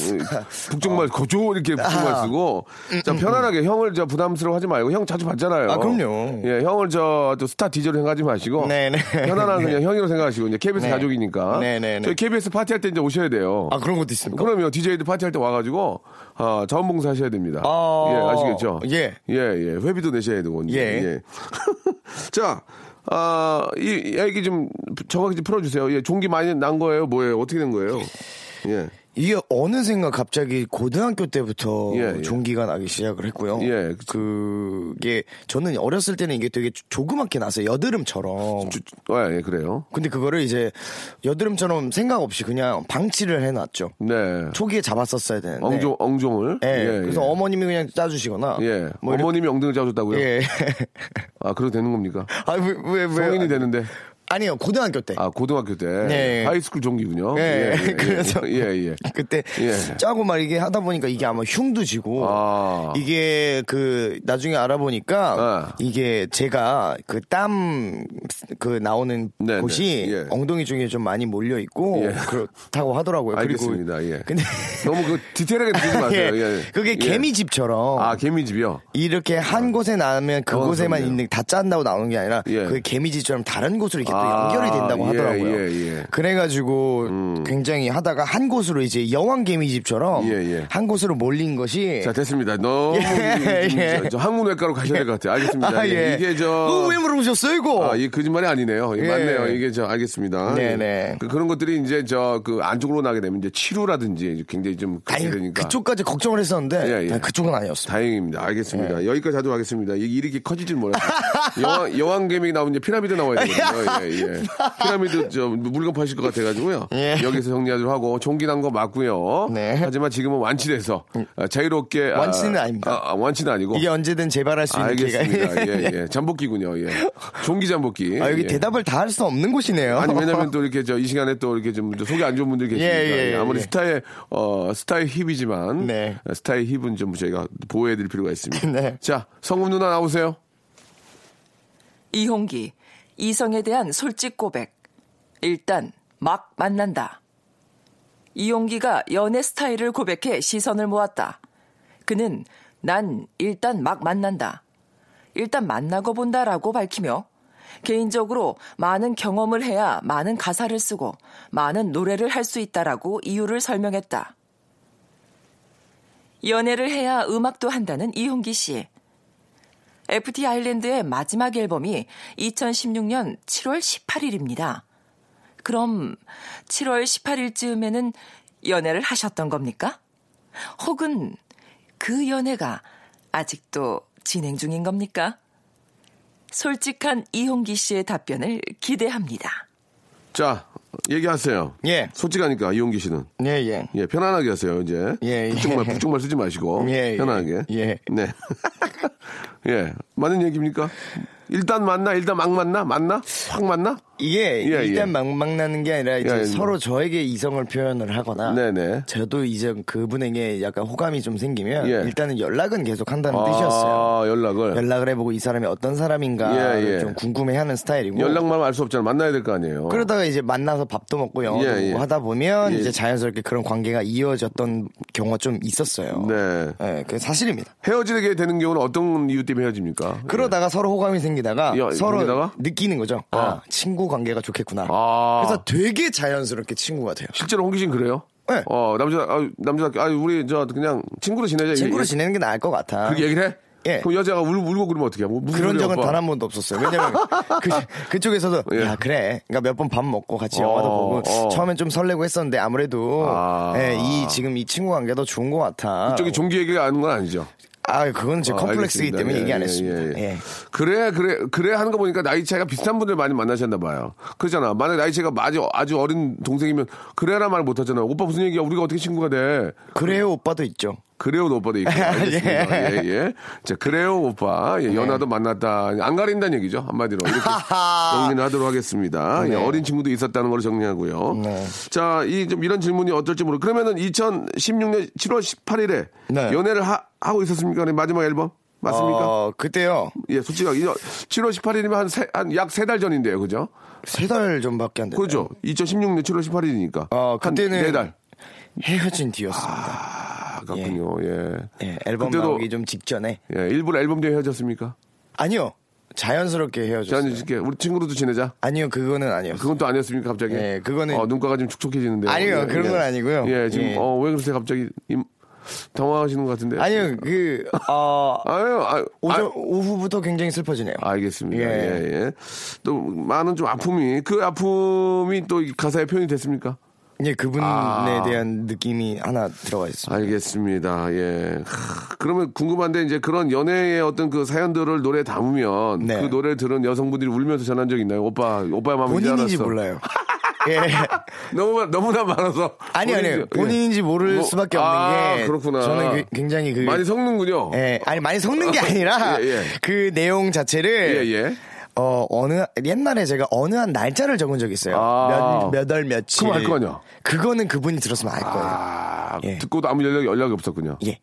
Speaker 1: 북쪽말 거조 이렇게 북쪽말 쓰고 자 편안하게 형을 저 부담스러워하지 말고 형 자주 봤잖아요.
Speaker 4: 아, 그럼요.
Speaker 1: 예, 형을 저또 스타 디저로 생각하지 마시고
Speaker 4: 네네.
Speaker 1: 편안한 그냥 형이라고 생각하시고 이제 KBS
Speaker 4: 네.
Speaker 1: 가족이니까
Speaker 4: 네네네.
Speaker 1: 저희 KBS 파티할 때 이제 오셔야 돼요.
Speaker 4: 아, 그런 것도 있습니까?
Speaker 1: 그럼요. DJ들 파티할 때 와가지고 아, 자원봉사 하셔야 됩니다.
Speaker 4: 아,
Speaker 1: 예, 아시겠죠?
Speaker 4: 예.
Speaker 1: 예, 예. 회비도 내셔야 되고.
Speaker 4: 예.
Speaker 1: 예. 자, 아, 이 얘기 좀 정확히 좀 풀어주세요. 예, 종기 많이 난 거예요? 뭐예요? 어떻게 된 거예요? 예.
Speaker 4: 이게 어느샌가 갑자기 고등학교 때부터
Speaker 1: 예, 예.
Speaker 4: 종기가 나기 시작을 했고요.
Speaker 1: 예.
Speaker 4: 그게 저는 어렸을 때는 이게 되게 조- 조그맣게 났어요. 여드름처럼.
Speaker 1: 주- 아, 예, 그래요.
Speaker 4: 근데 그거를 이제 여드름처럼 생각 없이 그냥 방치를 해놨죠.
Speaker 1: 네.
Speaker 4: 초기에 잡았었어야 되는데.
Speaker 1: 엉종, 엉종을.
Speaker 4: 예. 그래서 어머님이 그냥 짜주시거나.
Speaker 1: 예.
Speaker 4: 뭐
Speaker 1: 어머님이 엉덩이 잡아줬다고요?
Speaker 4: 예.
Speaker 1: 아, 그래도 되는 겁니까?
Speaker 4: 아, 왜, 왜, 왜.
Speaker 1: 성인이 되는데.
Speaker 4: 아니요, 고등학교 때.
Speaker 1: 아, 고등학교 때.
Speaker 4: 네.
Speaker 1: high school 종기군요.
Speaker 4: 예,
Speaker 1: 예, 예,
Speaker 4: 그래서
Speaker 1: 예, 예.
Speaker 4: 그때
Speaker 1: 예.
Speaker 4: 짜고 막 이게 하다 보니까 이게 아마 흉도 지고
Speaker 1: 아.
Speaker 4: 이게 그 나중에 알아보니까
Speaker 1: 아.
Speaker 4: 이게 제가 그 땀그 나오는
Speaker 1: 네,
Speaker 4: 곳이
Speaker 1: 네, 예.
Speaker 4: 엉덩이 쪽에 좀 많이 몰려 있고
Speaker 1: 예.
Speaker 4: 그렇다고 하더라고요.
Speaker 1: 알겠습니다.
Speaker 4: 그리고
Speaker 1: 예.
Speaker 4: 근데
Speaker 1: 너무 그 디테일하게 느끼지 마세요.
Speaker 4: 그게
Speaker 1: 예.
Speaker 4: 개미집처럼
Speaker 1: 아, 개미집이요?
Speaker 4: 이렇게 한 곳에 나면 그곳에만
Speaker 1: 그럼요.
Speaker 4: 있는 다 짠다고 나오는 게 아니라
Speaker 1: 예.
Speaker 4: 그 개미집처럼 다른 곳으로 이렇게 또
Speaker 1: 아,
Speaker 4: 연결이 된다고
Speaker 1: 예,
Speaker 4: 하더라고요.
Speaker 1: 예, 음. 예.
Speaker 4: 그래가지고 굉장히 하다가 한 곳으로 이제 여왕 개미집처럼
Speaker 1: 예, 예.
Speaker 4: 한 곳으로 몰린 것이
Speaker 1: 자, 됐습니다. 너무
Speaker 4: 예,
Speaker 1: 좀
Speaker 4: 예.
Speaker 1: 저, 저 항문외과로 가셔야 될 것 같아요. 알겠습니다.
Speaker 4: 아,
Speaker 1: 예.
Speaker 4: 예.
Speaker 1: 이게 저.
Speaker 4: 그거 왜 물어보셨어요, 이거?
Speaker 1: 아, 이 거짓말이 아니네요. 맞네요. 이게 저 알겠습니다.
Speaker 4: 네네.
Speaker 1: 예. 그, 런 것들이 이제 저 그 안쪽으로 나게 되면 이제 치료라든지 굉장히 좀 그렇게 되니까.
Speaker 4: 그쪽까지 걱정을 했었는데
Speaker 1: 예, 예.
Speaker 4: 그쪽은 아니었어요.
Speaker 1: 다행입니다. 알겠습니다.
Speaker 4: 예.
Speaker 1: 여기까지 하도록 하겠습니다. 이렇게 커지질 몰랐어요. 여왕, 여왕개미 나오면 이제 피라미드 나와야 되거든요. 예, 예. 피라미드 저 물건 파실 것 같아가지고요.
Speaker 4: 예.
Speaker 1: 여기서 정리하도록 하고 종기 난 거 맞고요.
Speaker 4: 네.
Speaker 1: 하지만 지금은 완치돼서 아, 자유롭게 아,
Speaker 4: 완치는 아 닙니다.
Speaker 1: 아, 아, 완치는 아니고.
Speaker 4: 이게 언제든 재발할 수 있는 기회가
Speaker 1: 알겠습니다. 예, 예. 잠복기군요. 예. 종기 잠복기.
Speaker 4: 아, 여기
Speaker 1: 예.
Speaker 4: 대답을 다 할 수 없는 곳이네요.
Speaker 1: 아니 왜냐면 또 이렇게 저 이 시간에 또 이렇게 좀 속이 안 좋은 분들이 계시니까
Speaker 4: 예, 예, 예,
Speaker 1: 아무리
Speaker 4: 예.
Speaker 1: 스타의 어 스타의 힙이지만
Speaker 4: 네.
Speaker 1: 스타의 힙은 좀 저희가 보호해드릴 필요가 있습니다.
Speaker 4: 네.
Speaker 1: 자 성금 누나 나오세요.
Speaker 8: 이홍기, 이성에 대한 솔직 고백. 일단, 막 만난다. 이용기가 연애 스타일을 고백해 시선을 모았다. 그는 난 일단 막 만난다. 일단 만나고 본다라고 밝히며 개인적으로 많은 경험을 해야 많은 가사를 쓰고 많은 노래를 할 수 있다라고 이유를 설명했다. 연애를 해야 음악도 한다는 이홍기 씨. FT 아일랜드의 마지막 앨범이 2016년 7월 18일입니다. 그럼 7월 18일쯤에는 연애를 하셨던 겁니까? 혹은 그 연애가 아직도 진행 중인 겁니까? 솔직한 이홍기 씨의 답변을 기대합니다.
Speaker 1: 자 얘기하세요.
Speaker 4: 예.
Speaker 1: 솔직하니까 이용기 씨는
Speaker 4: 예, 예.
Speaker 1: 예 편안하게 하세요 이제.
Speaker 4: 예, 예.
Speaker 1: 북쪽말 북쪽말 쓰지 마시고
Speaker 4: 예, 예.
Speaker 1: 편안하게.
Speaker 4: 예.
Speaker 1: 네. 예 맞는 얘기입니까? 일단 만나 일단 막 만나 만나 확 만나?
Speaker 4: 이게
Speaker 1: 예,
Speaker 4: 일단
Speaker 1: 예.
Speaker 4: 막, 막 나는 게 아니라 이제
Speaker 1: 예, 예.
Speaker 4: 서로 저에게 이성을 표현을 하거나
Speaker 1: 네네.
Speaker 4: 저도 이제 그분에게 약간 호감이 좀 생기면
Speaker 1: 예.
Speaker 4: 일단은 연락은 계속 한다는 뜻이었어요.
Speaker 1: 아, 연락을.
Speaker 4: 연락을 해보고 이 사람이 어떤 사람인가
Speaker 1: 예, 예.
Speaker 4: 좀 궁금해하는 스타일이고
Speaker 1: 연락만 알 수 없잖아. 만나야 될 거 아니에요.
Speaker 4: 그러다가 이제 만나서 밥도 먹고 영화도
Speaker 1: 예, 예.
Speaker 4: 보고 하다 보면
Speaker 1: 예.
Speaker 4: 이제 자연스럽게 그런 관계가 이어졌던 경우가 좀 있었어요.
Speaker 1: 네.
Speaker 4: 예, 그게 사실입니다.
Speaker 1: 헤어지게 되는 경우는 어떤 이유 때문에 헤어집니까?
Speaker 4: 그러다가 서로 호감이 생기다가
Speaker 1: 야,
Speaker 4: 서로
Speaker 1: 생기다가?
Speaker 4: 느끼는 거죠.
Speaker 1: 아.
Speaker 4: 아, 친구 관계가 좋겠구나.
Speaker 1: 아.
Speaker 4: 그래서 되게 자연스럽게 친구가 돼요.
Speaker 1: 실제로 홍기 씨는 그래요?
Speaker 4: 네.
Speaker 1: 어, 남자, 아, 남자, 아, 우리 저 그냥 친구로 지내자.
Speaker 4: 친구로. 지내는 게 나을 것 같아.
Speaker 1: 그렇게 얘기를 해?
Speaker 4: 예.
Speaker 1: 그럼 여자가 울, 울고 그러면 어떻게 해? 뭐,
Speaker 4: 그런 적은? 단 한 번도 없었어요. 왜냐면 그, 그쪽에서도
Speaker 1: 예.
Speaker 4: 야 그래. 그러니까 몇 번 밥 먹고 같이
Speaker 1: 어,
Speaker 4: 영화도 보고
Speaker 1: 어.
Speaker 4: 처음엔 좀 설레고 했었는데 아무래도
Speaker 1: 아.
Speaker 4: 예, 이 지금 이 친구 관계도 좋은 것 같아.
Speaker 1: 그쪽이 종기 얘기가 아는 건 아니죠.
Speaker 4: 아, 그건 제
Speaker 1: 어,
Speaker 4: 컴플렉스이기. 때문에
Speaker 1: 예,
Speaker 4: 얘기 안
Speaker 1: 예,
Speaker 4: 했습니다.
Speaker 1: 예, 예.
Speaker 4: 예.
Speaker 1: 그래, 그래, 그래 하는 거 보니까 나이 차이가 비슷한 분들 많이 만나셨나 봐요. 그렇잖아. 만약 나이 차이가 아주, 아주 어린 동생이면 그래라 말 못 하잖아. 오빠 무슨 얘기야? 우리가 어떻게 친구가 돼?
Speaker 4: 그래요, 오빠도 있죠.
Speaker 1: 그래요, 오빠도 있고. 알겠습니다. 예, 예. 자, 그래요, 오빠. 예, 연하도 만났다. 안 가린다는 얘기죠. 한마디로. 이렇게 정리를 하도록 하겠습니다. 예,
Speaker 4: 네.
Speaker 1: 어린 친구도 있었다는 걸 정리하고요.
Speaker 4: 네.
Speaker 1: 자, 이, 좀 이런 질문이 어떨지 모르 그러면은 2016년 7월 18일에
Speaker 4: 네.
Speaker 1: 연애를 하, 고 있었습니까? 마지막 앨범? 맞습니까?
Speaker 4: 어, 그때요.
Speaker 1: 예, 솔직하게. 7월 18일이면 한, 세, 한약 세 달 전인데요. 그죠?
Speaker 4: 세 달 전밖에 안 됐어요.
Speaker 1: 그죠? 2016년 7월 18일이니까.
Speaker 4: 어, 그때는
Speaker 1: 한네 달.
Speaker 4: 헤어진 뒤였습니다.
Speaker 1: 아, 그렇군요. 예.
Speaker 4: 예, 앨범
Speaker 1: 그때도-
Speaker 4: 나오기 좀 직전에.
Speaker 1: 예, 일부러 앨범 뒤에 헤어졌습니까?
Speaker 4: 아니요. 자연스럽게 헤어졌어요.
Speaker 1: 자연스럽게 우리 친구로도 지내자.
Speaker 4: 아니요, 그거는 아니었어요.
Speaker 1: 그건 또 아니었습니까 갑자기?
Speaker 4: 예, 그거는-
Speaker 1: 어, 눈가가 좀 축축해지는데.
Speaker 4: 아니요, 그런 건 아니고요.
Speaker 1: 예, 지금
Speaker 4: 예.
Speaker 1: 어, 왜 그러세요 갑자기? 임, 당황하시는 것 같은데.
Speaker 4: 아니요, 그, 어,
Speaker 1: 아유, 아유,
Speaker 4: 오전,
Speaker 1: 아,
Speaker 4: 오후부터 굉장히 슬퍼지네요.
Speaker 1: 알겠습니다.
Speaker 4: 예.
Speaker 1: 예, 예. 또 많은 좀 아픔이 그 아픔이 또 가사에 표현이 됐습니까?
Speaker 4: 예, 그분에
Speaker 1: 아.
Speaker 4: 대한 느낌이 하나 들어가 있습니다.
Speaker 1: 알겠습니다. 예. 하, 그러면 궁금한데 이제 그런 연애의 어떤 그 사연들을 노래에 담으면
Speaker 4: 네.
Speaker 1: 그 노래 들은 여성분들이 울면서 전한 적 있나요? 오빠, 오빠의 마음이 이제
Speaker 4: 본인인지. 몰라요. 예.
Speaker 1: 너무 너무나 많아서
Speaker 4: 아니, 아니요.
Speaker 1: 본인인지-
Speaker 4: 본인인지 모를
Speaker 1: 뭐,
Speaker 4: 수밖에 없는
Speaker 1: 아,
Speaker 4: 게.
Speaker 1: 그렇구나.
Speaker 4: 저는 그- 굉장히 그.
Speaker 1: 많이 섞는군요.
Speaker 4: 예, 아니, 많이 섞는 게 아니라.
Speaker 1: 예, 예.
Speaker 4: 그 내용 자체를.
Speaker 1: 예, 예.
Speaker 4: 어, 어느, 옛날에 제가 어느 한 날짜를 적은 적이 있어요.
Speaker 1: 아.
Speaker 4: 몇, 몇 월, 며칠.
Speaker 1: 그럼 알거 아니야?
Speaker 4: 그거는 그분이 들었으면 알 거예요.
Speaker 1: 아,
Speaker 4: 예.
Speaker 1: 듣고도 아무 연락이, 연락이 없었군요.
Speaker 4: 예.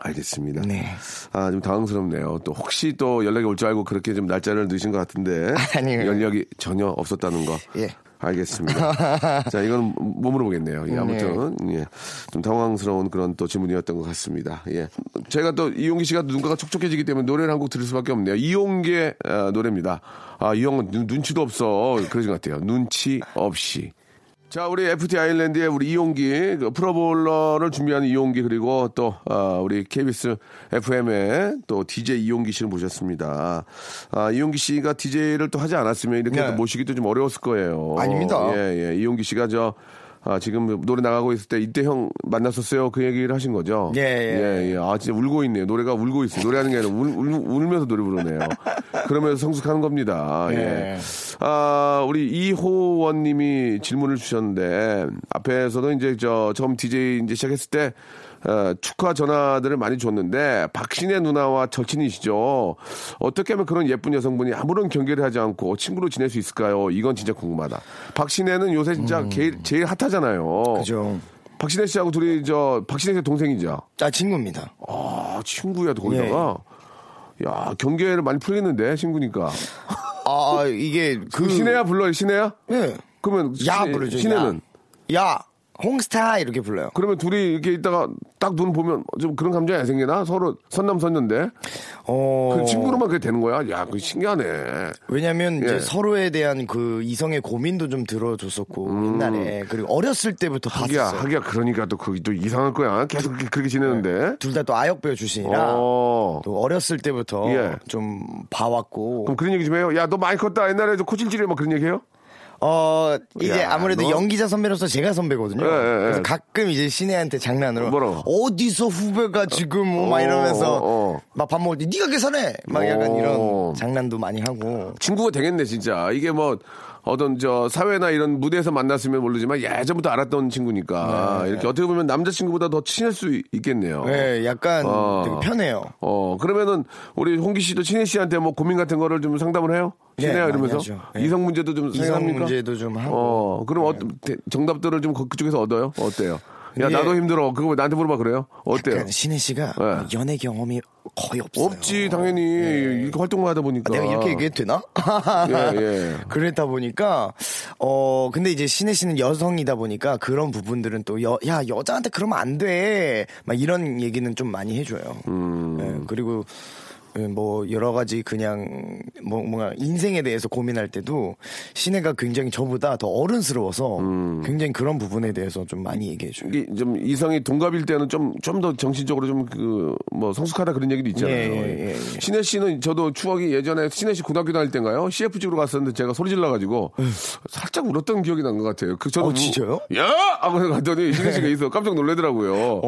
Speaker 1: 알겠습니다.
Speaker 4: 네.
Speaker 1: 아, 좀 당황스럽네요. 또 혹시 또 연락이 올 줄 알고 그렇게 좀 날짜를 넣으신 것 같은데.
Speaker 4: 아니에요.
Speaker 1: 연락이 전혀 없었다는 거.
Speaker 4: 예.
Speaker 1: 알겠습니다. 자, 이건 못 물어보겠네요. 예, 아무튼,
Speaker 4: 네.
Speaker 1: 예. 좀 당황스러운 그런 또 질문이었던 것 같습니다. 예. 제가 또 이용기 씨가 눈가가 촉촉해지기 때문에 노래를 한 곡 들을 수밖에 없네요. 이용기의 아, 노래입니다. 아, 이 형은 눈, 눈치도 없어. 그러신 것 같아요. 눈치 없이. 자, 우리 FT 아일랜드의 우리 이용기, 그 프로볼러를 준비하는 이용기, 그리고 또, 아, 우리 KBS FM의 또 DJ 이용기 씨를 모셨습니다. 아, 이용기 씨가 DJ를 또 하지 않았으면 이렇게
Speaker 4: 네.
Speaker 1: 또 모시기도 좀 어려웠을 거예요.
Speaker 4: 아닙니다.
Speaker 1: 예, 예. 이용기 씨가 저, 아, 지금 노래 나가고 있을 때 이때 형 만났었어요. 그 얘기를 하신 거죠.
Speaker 4: 예, 예.
Speaker 1: 예, 예. 아, 진짜 울고 있네요. 노래가 울고 있어요. 노래하는 게 아니라 울, 울, 울면서 노래 부르네요. 그러면서 성숙하는 겁니다. 예.
Speaker 4: 예.
Speaker 1: 아, 우리 이호원 님이 질문을 주셨는데, 앞에서도 이제 저 처음 DJ 이제 시작했을 때, 어, 축하 전화들을 많이 줬는데, 박신혜 누나와 절친이시죠. 어떻게 하면 그런 예쁜 여성분이 아무런 경계를 하지 않고 친구로 지낼 수 있을까요? 이건 진짜 궁금하다. 박신혜는 요새 진짜 제일, 제일 핫하잖아요.
Speaker 4: 음. 그죠.
Speaker 1: 박신혜 씨하고 둘이 저, 박신혜 씨 동생이죠.
Speaker 4: 아, 친구입니다.
Speaker 1: 아, 친구야, 거기다가. 야, 경계를 많이 풀리는데, 친구니까.
Speaker 4: 아, 이게 그.
Speaker 1: 그 신혜야 불러요, 신혜야?
Speaker 4: 네.
Speaker 1: 그러면
Speaker 4: 야
Speaker 1: 신-
Speaker 4: 부르죠.
Speaker 1: 신혜는
Speaker 4: 야. 야. 홍스타 이렇게 불러요.
Speaker 1: 그러면 둘이 이렇게 있다가 딱 눈 보면 좀 그런 감정이 안 생기나? 서로 선남선녀인데
Speaker 4: 어.
Speaker 1: 그 친구로만 그게 되는 거야? 야, 그 신기하네.
Speaker 4: 왜냐면
Speaker 1: 예.
Speaker 4: 이제 서로에 대한 그 이성의 고민도 좀 들어줬었고 옛날에 그리고 어렸을 때부터
Speaker 1: 음. 하기야,
Speaker 4: 봤었어요.
Speaker 1: 하기야 그러니까 또 그게 또 이상할 거야. 계속 그렇게, 그렇게 지내는데.
Speaker 4: 둘 다 또 아역 배우 출신이라
Speaker 1: 어.
Speaker 4: 또 어렸을 때부터
Speaker 1: 예.
Speaker 4: 좀 봐왔고
Speaker 1: 그럼 그런 얘기 좀 해요. 야, 너 많이 컸다. 옛날에 저 코찔찔해 막 그런 얘기 해요?
Speaker 4: 어 이제
Speaker 1: 야,
Speaker 4: 아무래도
Speaker 1: 너-
Speaker 4: 연기자 선배로서 제가 선배거든요.
Speaker 1: 예, 예, 예.
Speaker 4: 그래서 가끔 이제 신혜한테 장난으로
Speaker 1: 뭐라고?
Speaker 4: 어디서 후배가 지금 뭐막
Speaker 1: 어,
Speaker 4: 이러면서
Speaker 1: 어.
Speaker 4: 막밥 먹을 때 네가 계산해 막 약간
Speaker 1: 어.
Speaker 4: 이런 장난도 많이 하고
Speaker 1: 친구가 되겠네, 진짜. 이게 뭐, 어떤 저 사회나 이런 무대에서 만났으면 모르지만 예전부터 알았던 친구니까
Speaker 4: 네,
Speaker 1: 이렇게 어떻게 보면 남자친구보다 더 친할 수 있- 있겠네요.
Speaker 4: 네, 약간
Speaker 1: 어.
Speaker 4: 되게 편해요.
Speaker 1: 어, 그러면은 우리 홍기 씨도 친혜 씨한테 뭐 고민 같은 거를 좀 상담을 해요?
Speaker 4: 네,
Speaker 1: 친혜야
Speaker 4: 많이
Speaker 1: 이러면서.
Speaker 4: 네.
Speaker 1: 이성 문제도 좀
Speaker 4: 이성
Speaker 1: 생각합니까?
Speaker 4: 문제도 좀 하고.
Speaker 1: 어, 그럼 어떤 대- 정답들을 좀 그- 그쪽에서 얻어요? 어때요? 야, 나도 힘들어. 그거 왜 나한테 물어봐 그래요? 어때요?
Speaker 4: 신혜 씨가
Speaker 1: 네.
Speaker 4: 연애 경험이 거의 없어요.
Speaker 1: 없지, 당연히. 이렇게 활동을 하다 보니까.
Speaker 4: 내가 이렇게 얘기해도 되나?
Speaker 1: 예, 예.
Speaker 4: 그랬다 보니까, 어, 근데 이제 신혜 씨는 여성이다 보니까 그런 부분들은 또, 여, 야, 여자한테 그러면 안 돼. 막 이런 얘기는 좀 많이 해줘요.
Speaker 1: 음.
Speaker 4: 예, 그리고, 뭐 여러 가지 그냥 뭐 뭔가 인생에 대해서 고민할 때도 시내가 굉장히 저보다 더 어른스러워서 굉장히 그런 부분에 대해서 좀 많이 얘기해 줘요.
Speaker 1: 좀 이성이 동갑일 때는 좀 좀 더 정신적으로 좀 그 뭐 성숙하다 그런 얘기도 있잖아요.
Speaker 4: 예, 예, 예,
Speaker 1: 신혜 씨는 저도 추억이 예전에 신혜 씨 고등학교 다닐 때인가요? CF 찍으러 갔었는데 제가 소리 질러 가지고 살짝 울었던 기억이 난 것 같아요. 그 저도
Speaker 4: 어, 진짜요?
Speaker 1: 야! 하고 갔더니 신혜 씨가 있어 깜짝 놀라더라고요.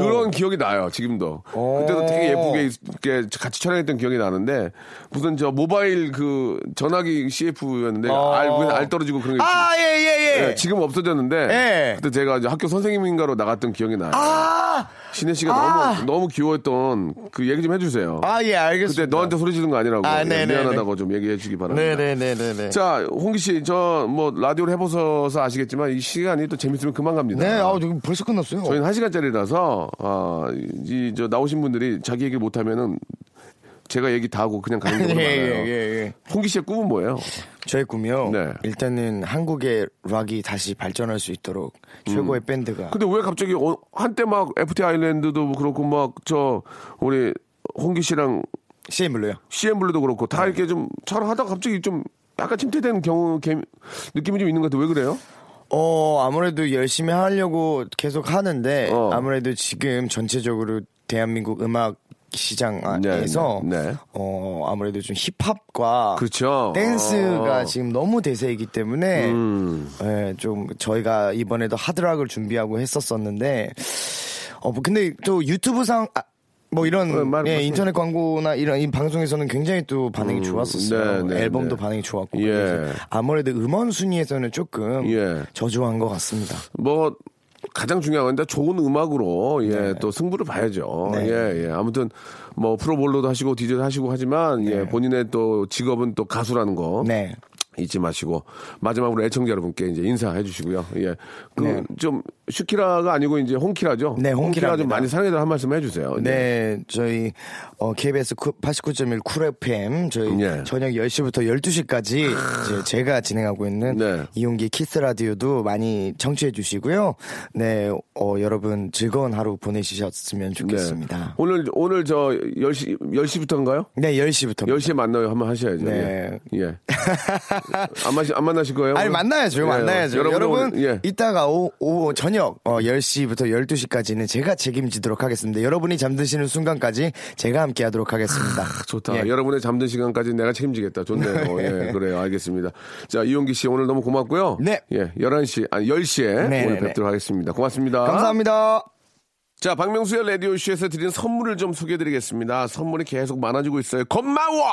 Speaker 1: 그런 기억이 나요. 지금도. 그때도 되게 예쁘게 같이 촬영 했던 기억이 나는데 무슨 저 모바일 그 전화기 CF였는데 알, 무슨 알 떨어지고 그런 게
Speaker 4: 아, 예, 예, 예.
Speaker 1: 예, 지금 없어졌는데
Speaker 4: 예.
Speaker 1: 그때 제가 이제 학교 선생님인가로 나갔던 기억이 나요.
Speaker 4: 아!
Speaker 1: 신혜 씨가
Speaker 4: 아!
Speaker 1: 너무 너무 귀여웠던 그 얘기 좀 해주세요.
Speaker 4: 아, 예, 알겠습니다.
Speaker 1: 그때 너한테 소리 지른 거 아니라고
Speaker 4: 아,
Speaker 1: 예. 미안하다고 좀 얘기해 주기 바랍니다.
Speaker 4: 네네네네네.
Speaker 1: 자, 홍기 씨, 저 뭐 라디오를 해보셔서 아시겠지만 이 시간이 또 재밌으면 그만 갑니다.
Speaker 4: 네, 아, 지금 벌써 끝났어요.
Speaker 1: 저희는 한 시간짜리라서 아, 이저 나오신 분들이 자기 얘기 못 하면은 제가 얘기 다 하고 그냥 가는 경우가
Speaker 4: 예,
Speaker 1: 많아요.
Speaker 4: 예, 예, 예.
Speaker 1: 홍기 씨의 꿈은 뭐예요?
Speaker 4: 저의 꿈이요.
Speaker 1: 네.
Speaker 4: 일단은 한국의 락이 다시 발전할 수 있도록 최고의 밴드가.
Speaker 1: 음. 근데 왜 갑자기 어, 한때 막 FT 아일랜드도 그렇고 막 저 우리 홍기 씨랑
Speaker 4: CM블루요.
Speaker 1: CM 블루도 그렇고
Speaker 4: 네.
Speaker 1: 다 이렇게 좀잘 하다가 갑자기 좀 약간 침체되는 경우 개- 느낌이 좀 있는 것 같아요. 왜 그래요?
Speaker 4: 어, 아무래도 열심히 하려고 계속 하는데
Speaker 1: 어.
Speaker 4: 아무래도 지금 전체적으로 대한민국 음악 시장에서
Speaker 1: 네, 네.
Speaker 4: 어, 아무래도 좀 힙합과
Speaker 1: 그렇죠.
Speaker 4: 댄스가
Speaker 1: 어.
Speaker 4: 지금 너무 대세이기 때문에
Speaker 1: 음.
Speaker 4: 예, 좀 저희가 이번에도 하드락을 준비하고 했었었는데 어, 뭐 근데 또 유튜브상 아, 뭐 이런
Speaker 1: 어, 말-
Speaker 4: 예,
Speaker 1: 말씀-
Speaker 4: 인터넷 광고나 이런 이 방송에서는 굉장히 또 반응이
Speaker 1: 음,
Speaker 4: 좋았었어요.
Speaker 1: 네, 네,
Speaker 4: 앨범도
Speaker 1: 네.
Speaker 4: 반응이 좋았고
Speaker 1: 예.
Speaker 4: 아무래도 음원 순위에서는 조금
Speaker 1: 예.
Speaker 4: 저조한 것 같습니다.
Speaker 1: 뭐 가장 중요한 건데 좋은 음악으로 예 또 승부를 봐야죠.
Speaker 4: 네.
Speaker 1: 예, 예. 아무튼 뭐 프로 bowler도 하시고 DJ도 하시고 하지만 예 본인의 또 직업은 또 가수라는 거
Speaker 4: 네.
Speaker 1: 잊지 마시고 마지막으로 애청자 여러분께 이제 인사해 주시고요. 예. 그
Speaker 4: 네.
Speaker 1: 좀 슈키라가 아니고 이제 홍키라죠.
Speaker 4: 네,
Speaker 1: 홍키라 좀. 많이 사랑해달라 한 말씀 해 주세요.
Speaker 4: 네, 저희 어, KBS 89.1 Cool FM 저희
Speaker 1: 예.
Speaker 4: 저녁 10시부터 12시까지 이제 제가 진행하고 있는
Speaker 1: 네.
Speaker 4: 이용기 키스 라디오도 많이 청취해 주시고요. 네, 어, 여러분 즐거운 하루 보내주셨으면 좋겠습니다.
Speaker 1: 오늘 오늘 저 10시 10시부터인가요?
Speaker 4: 네, 10시부터.
Speaker 1: 10시에 만나요. 한번 하셔야죠.
Speaker 4: 네.
Speaker 1: 예. 예. 안, 마시, 안 만나실 거예요?
Speaker 4: 아니
Speaker 1: 오늘?
Speaker 4: 만나야죠,
Speaker 1: 예.
Speaker 4: 만나야죠.
Speaker 1: 여러분,
Speaker 4: 여러분,
Speaker 1: 오늘, 예.
Speaker 4: 이따가 오, 오 저녁 어, 10시부터 12시까지는 제가 책임지도록 하겠습니다. 여러분이 잠드시는 순간까지 제가 함께 하도록 하겠습니다.
Speaker 1: 좋다.
Speaker 4: 예.
Speaker 1: 여러분의 잠든 시간까지 내가 책임지겠다. 좋네요. 예, 그래요. 알겠습니다. 자, 이용기 씨 오늘 너무 고맙고요.
Speaker 4: 네.
Speaker 1: 예, 11시, 아니, 10시에
Speaker 4: 네,
Speaker 1: 오늘
Speaker 4: 네, 네.
Speaker 1: 뵙도록 하겠습니다. 고맙습니다.
Speaker 4: 감사합니다.
Speaker 1: 자, 박명수의 라디오쇼에서 드린 선물을 좀 소개해 드리겠습니다. 선물이 계속 많아지고 있어요. 고마워!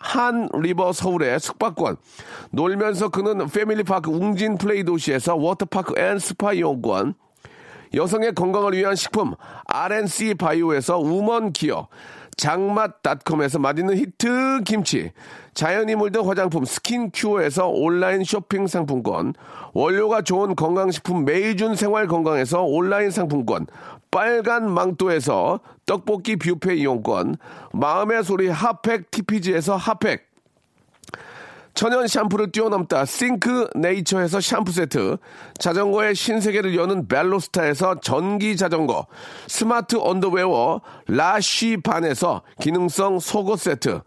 Speaker 1: 한 리버 서울의 숙박권, 놀면서 그는 패밀리파크 웅진 플레이 도시에서 워터파크 and 스파 이용권, 여성의 건강을 위한 식품 RNC 바이오에서 우먼 기어. 장맛닷컴에서 맛있는 히트 김치. 자연이 물든 화장품 스킨큐어에서 온라인 쇼핑 상품권. 원료가 좋은 건강식품 메이준 생활 건강에서 온라인 상품권 빨간 망토에서 떡볶이 뷔페 이용권 마음의 소리 핫팩 TPG에서 핫팩 천연 샴푸를 뛰어넘다 싱크 네이처에서 샴푸 세트 자전거의 신세계를 여는 벨로스타에서 전기 자전거 스마트 언더웨어 라쉬 반에서 기능성 속옷 세트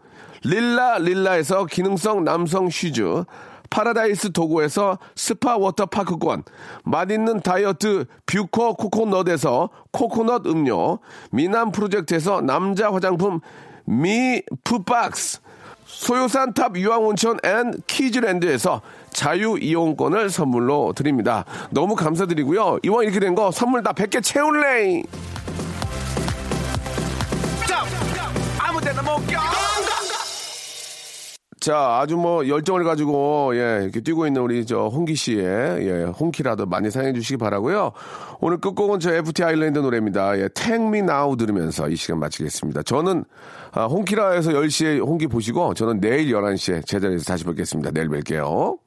Speaker 1: 릴라 릴라에서 기능성 남성 슈즈 파라다이스 도구에서 스파 워터파크권 맛있는 다이어트 뷰코 코코넛에서 코코넛 음료 미남 프로젝트에서 남자 화장품 미푸박스 소요산 탑 유황온천 and 키즈랜드에서 자유 이용권을 선물로 드립니다. 너무 감사드리고요. 이왕 이렇게 된 거 선물 다 100개 채울래! 자, 아주 뭐 열정을 가지고 예, 이렇게 뛰고 있는 우리 저 홍기 씨의 예, 홍키라도 많이 사랑해 주시기 바라고요. 오늘 끝곡은 저 FT 아일랜드 노래입니다. 예, Me Now 들으면서 이 시간 마치겠습니다. 저는 아, 홍키라에서 10시에 홍기 보시고 저는 내일 11시에 제자리에서 다시 뵙겠습니다. 내일 뵐게요.